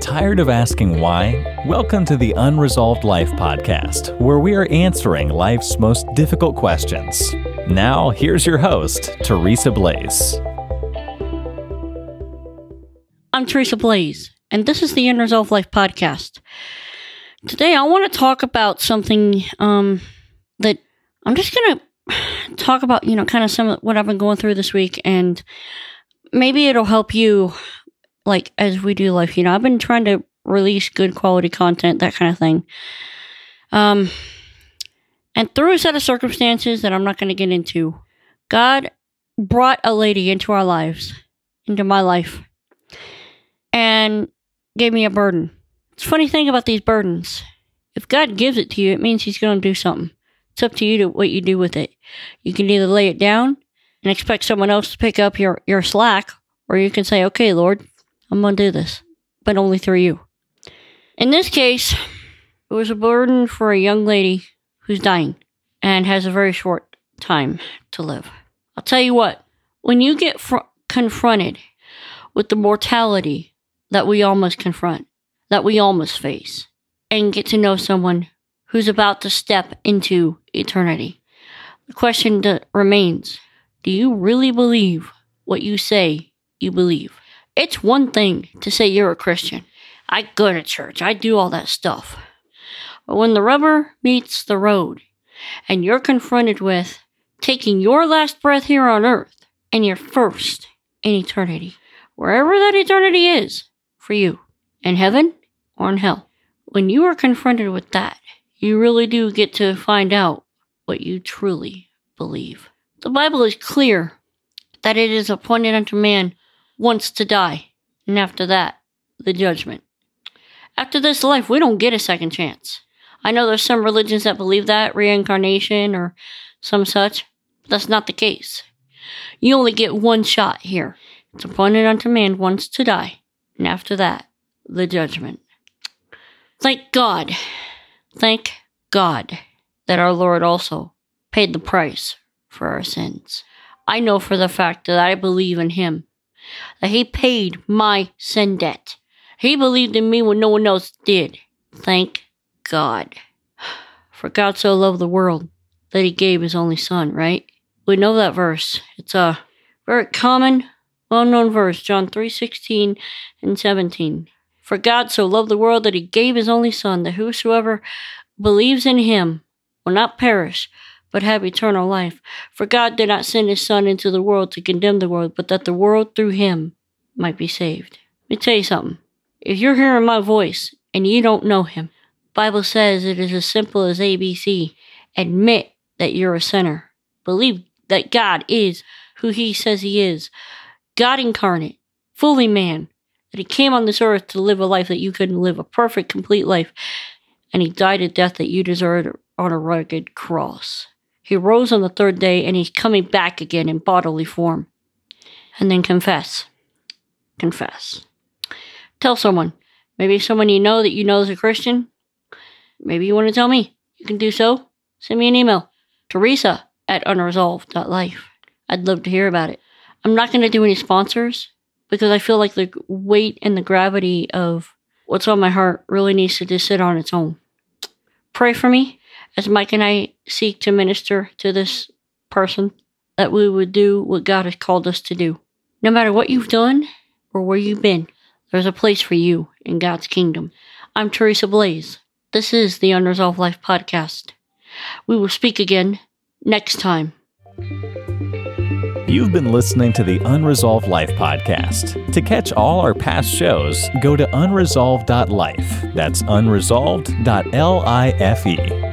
Tired of asking why? Welcome to the Unresolved Life podcast, where we are answering life's most difficult questions. Now, here's your host, Teresa Blaze. I'm Teresa Blaze, and this is the Unresolved Life podcast. Today, I want to talk about something um, that I'm just going to talk about, you know, kind of some of what I've been going through this week, and maybe it'll help you like as we do life. You know, I've been trying to release good quality content, that kind of thing. Um, and through a set of circumstances that I'm not going to get into, God brought a lady into our lives, into my life, and gave me a burden. It's funny thing about these burdens. If God gives it to you, it means He's going to do something. It's up to you to what you do with it. You can either lay it down and expect someone else to pick up your, your slack, or you can say, okay, Lord, I'm going to do this, but only through you. In this case, it was a burden for a young lady who's dying and has a very short time to live. I'll tell you what, when you get fr- confronted with the mortality that we all must confront, that we all must face, and get to know someone who's about to step into eternity, the question that remains do you really believe what you say you believe? It's one thing to say you're a Christian. I go to church. I do all that stuff. But when the rubber meets the road and you're confronted with taking your last breath here on earth and your first in eternity, wherever that eternity is for you, in heaven or in hell, when you are confronted with that, you really do get to find out what you truly believe. The Bible is clear that it is appointed unto man once to die, and after that, the judgment. After this life, we don't get a second chance. I know there's some religions that believe that, reincarnation or some such, but that's not the case. You only get one shot here. It's appointed unto man once to die, and after that, the judgment. Thank God, thank God that our Lord also paid the price for our sins. I know for the fact that I believe in Him that he paid my sin debt. He believed in me when no one else did. Thank God. For God so loved the world that he gave his only son, right? We know that verse. It's a very common, well-known verse, John 3:16 and 17. For God so loved the world that he gave his only son that whosoever believes in him will not perish but have eternal life. For God did not send his Son into the world to condemn the world, but that the world through him might be saved. Let me tell you something. If you're hearing my voice and you don't know him, Bible says it is as simple as ABC. Admit that you're a sinner. Believe that God is who he says he is. God incarnate, fully man, that he came on this earth to live a life that you couldn't live, a perfect, complete life, and he died a death that you deserved on a rugged cross. He rose on the third day and he's coming back again in bodily form. And then confess. Confess. Tell someone. Maybe someone you know that you know is a Christian. Maybe you want to tell me. You can do so. Send me an email. Teresa at unresolved.life. I'd love to hear about it. I'm not going to do any sponsors because I feel like the weight and the gravity of what's on my heart really needs to just sit on its own. Pray for me as Mike and I seek to minister to this person, that we would do what God has called us to do. No matter what you've done or where you've been, there's a place for you in God's kingdom. I'm Teresa Blaze. This is the Unresolved Life Podcast. We will speak again next time. You've been listening to the Unresolved Life podcast. To catch all our past shows, go to unresolved.life. That's unresolved.life.